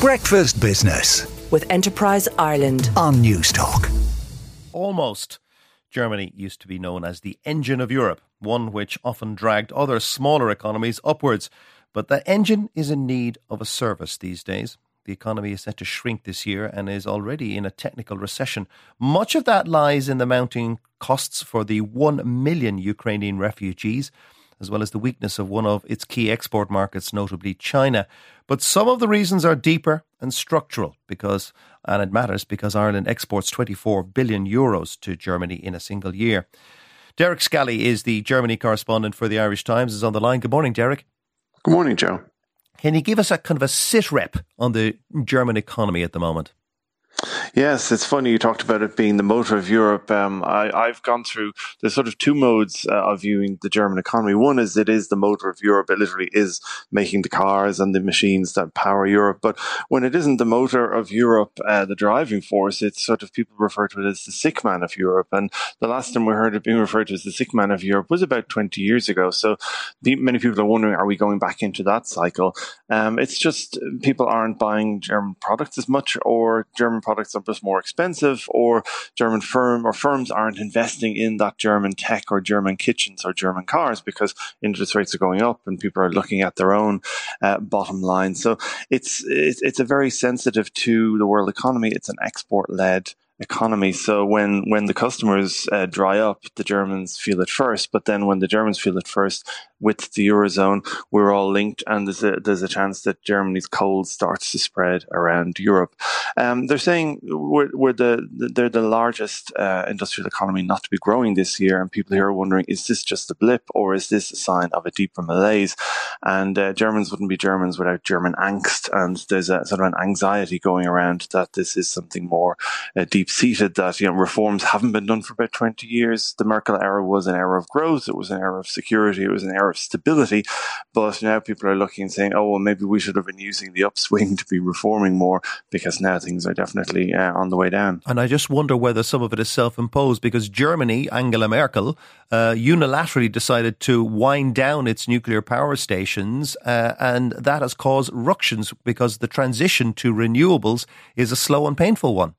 Breakfast Business with Enterprise Ireland on Newstalk. Almost. Germany used to be known as the engine of Europe, one which often dragged other smaller economies upwards. But that engine is in need of a service these days. The economy is set to shrink this year and is already in a technical recession. Much of that lies in the mounting costs for the 1 million Ukrainian refugees, as well as the weakness of one of its key export markets, notably China. But some of the reasons are deeper and structural because, and it matters because Ireland exports 24 billion euros to Germany in a single year. Derek Scally is the Germany correspondent for the Irish Times, is on the line. Good morning, Derek. Good morning, Joe. Can you give us a kind of a sit rep on the German economy at the moment? Yes, it's funny you talked about it being the motor of Europe. Um, I, have gone through there's sort of two modes uh, of viewing the German economy. One is it is the motor of Europe. It literally is making the cars and the machines that power Europe. But when it isn't the motor of Europe, uh, the driving force, it's sort of people refer to it as the sick man of Europe. And the last time we heard it being referred to as the sick man of Europe was about 20 years ago. So the, many people are wondering, are we going back into that cycle? Um, it's just people aren't buying German products as much, or German products just more expensive, or German firm or firms aren't investing in that German tech or German kitchens or German cars because interest rates are going up and people are looking at their own uh, bottom line. So it's, it's it's a very sensitive to the world economy. It's an export led economy. So when when the customers uh, dry up, the Germans feel it first. But then when the Germans feel it first, with the eurozone, we're all linked, and there's a there's a chance that Germany's cold starts to spread around Europe. Um, they're saying we're, we're the they're the largest uh, industrial economy not to be growing this year, and people here are wondering: is this just a blip, or is this a sign of a deeper malaise? And uh, Germans wouldn't be Germans without German angst, and there's a sort of an anxiety going around that this is something more uh, deep seated. That you know reforms haven't been done for about twenty years. The Merkel era was an era of growth. It was an era of security. It was an era stability. But now people are looking and saying, oh, well, maybe we should have been using the upswing to be reforming more because now things are definitely uh, on the way down. And I just wonder whether some of it is self imposed because Germany, Angela Merkel, uh, unilaterally decided to wind down its nuclear power stations, uh, and that has caused ructions because the transition to renewables is a slow and painful one.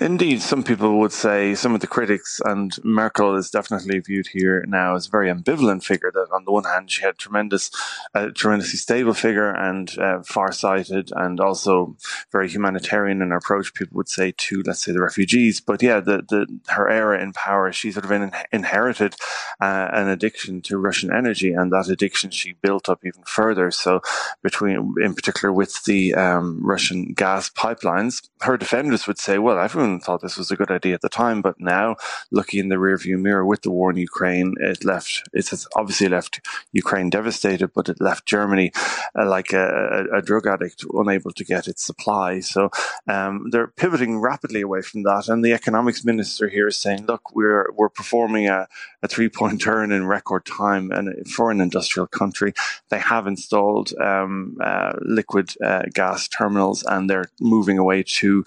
Indeed, some people would say some of the critics, and Merkel is definitely viewed here now as a very ambivalent figure. That on the one hand, she had tremendous, uh, tremendously stable figure and uh, far-sighted, and also very humanitarian in her approach. People would say to, let's say, the refugees. But yeah, the, the her era in power, she sort of in, inherited uh, an addiction to Russian energy, and that addiction she built up even further. So, between, in particular, with the um, Russian gas pipelines, her defenders would say, well everyone thought this was a good idea at the time, but now looking in the rearview mirror with the war in Ukraine, it left, it has obviously left Ukraine devastated, but it left Germany uh, like a, a, a, drug addict unable to get its supply. So um, they're pivoting rapidly away from that. And the economics minister here is saying, look, we're, we're performing a, a three point turn in record time. And for an industrial country, they have installed um, uh, liquid uh, gas terminals and they're moving away to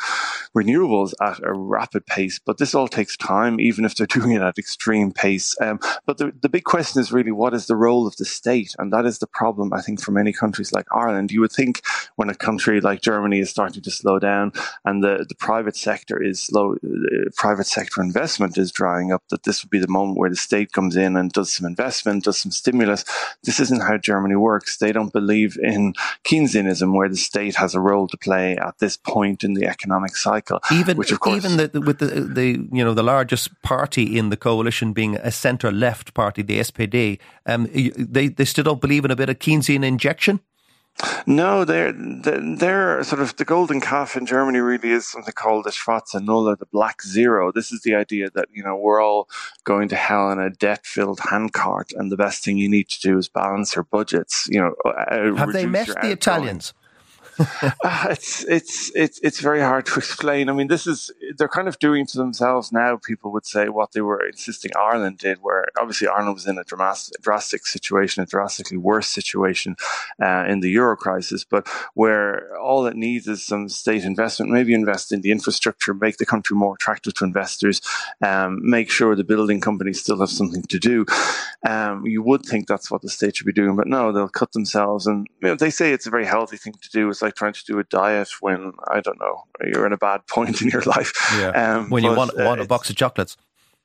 renewables at a rapid pace. But this all takes time, even if they're doing it at extreme pace. Um, but the, the big question is really what is the role of the state? And that is the problem, I think, for many countries like Ireland. You would think when a country like Germany is starting to slow down and the, the private sector is slow, uh, private sector investment is drying up, that this would be the moment where the state comes in and does some investment, does some stimulus. This isn't how Germany works. They don't believe in Keynesianism, where the state has a role to play at this point in the economic cycle. Even which of course, even the, with the the you know the largest party in the coalition being a centre left party, the SPD, um, they they still don't believe in a bit of Keynesian injection. No, they're, they're sort of the golden calf in Germany really is something called the Schwarze Null, or the black zero. This is the idea that, you know, we're all going to hell in a debt filled handcart and the best thing you need to do is balance your budgets, you know. Uh, Have they met the Italians? Uh, it's it's it's it's very hard to explain. I mean, this is they're kind of doing to themselves now. People would say what they were insisting Ireland did, where obviously Ireland was in a dramatic, drastic situation, a drastically worse situation uh, in the euro crisis, but where all it needs is some state investment, maybe invest in the infrastructure, make the country more attractive to investors, um, make sure the building companies still have something to do. Um, you would think that's what the state should be doing, but no, they'll cut themselves. And you know, they say it's a very healthy thing to do. It's like trying to do a diet when I don't know you're in a bad point in your life. Yeah. Um, when you but, want, uh, want a box of chocolates.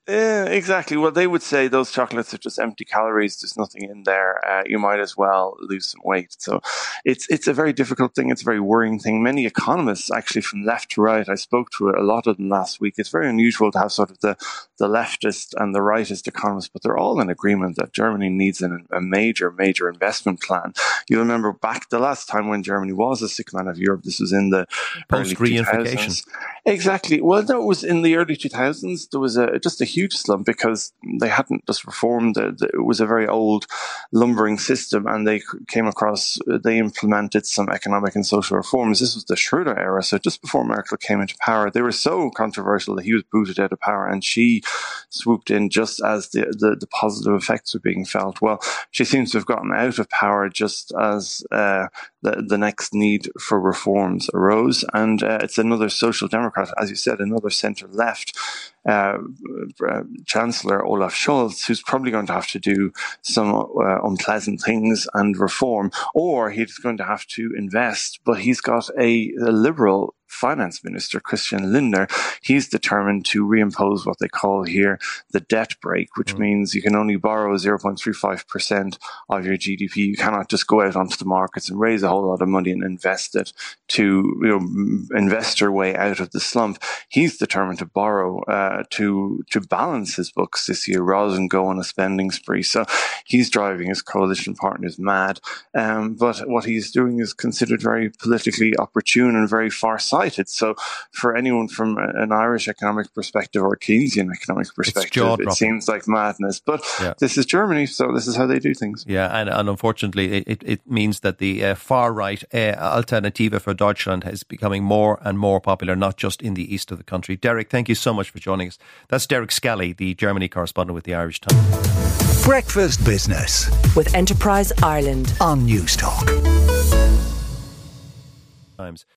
Yeah, exactly. Well, they would say those chocolates are just empty calories. There's nothing in there. Uh, you might as well lose some weight. So it's it's a very difficult thing. It's a very worrying thing. Many economists, actually from left to right, I spoke to a lot of them last week. It's very unusual to have sort of the the leftist and the rightist economists, but they're all in agreement that Germany needs an, a major, major investment plan. You remember back the last time when Germany was a sick man of Europe. This was in the post reunification. Exactly. Well, that was in the early 2000s. There was a just a huge slump because they hadn't just reformed it. It was a very old lumbering system and they came across, they implemented some economic and social reforms. This was the Schröder era. So just before Merkel came into power, they were so controversial that he was booted out of power and she swooped in just as the, the, the positive effects were being felt. Well, she seems to have gotten out of power just as uh, the, the next need for reforms arose. And uh, it's another social democrat, as you said, another centre left uh, uh, Chancellor Olaf Scholz, who's probably going to have to do some uh, unpleasant things and reform, or he's going to have to invest. But he's got a, a liberal finance minister, Christian Lindner, he's determined to reimpose what they call here the debt brake, which mm. means you can only borrow 0.35% of your GDP. You cannot just go out onto the markets and raise a whole lot of money and invest it to, you know, invest your way out of the slump. He's determined to borrow, uh, to, to balance his books this year rather than go on a spending spree. So he's driving his coalition partners mad. Um, but what he's doing is considered very politically opportune and very far sighted so for anyone from an Irish economic perspective or a Keynesian economic perspective, it seems like madness. But yeah. this is Germany, so this is how they do things. Yeah, and, and unfortunately, it, it means that the uh, far right uh, Alternative for Deutschland is becoming more and more popular, not just in the east of the country. Derek, thank you so much for joining us. That's Derek Scally, the Germany correspondent with the Irish Times. Breakfast Business with Enterprise Ireland on Newstalk. Times.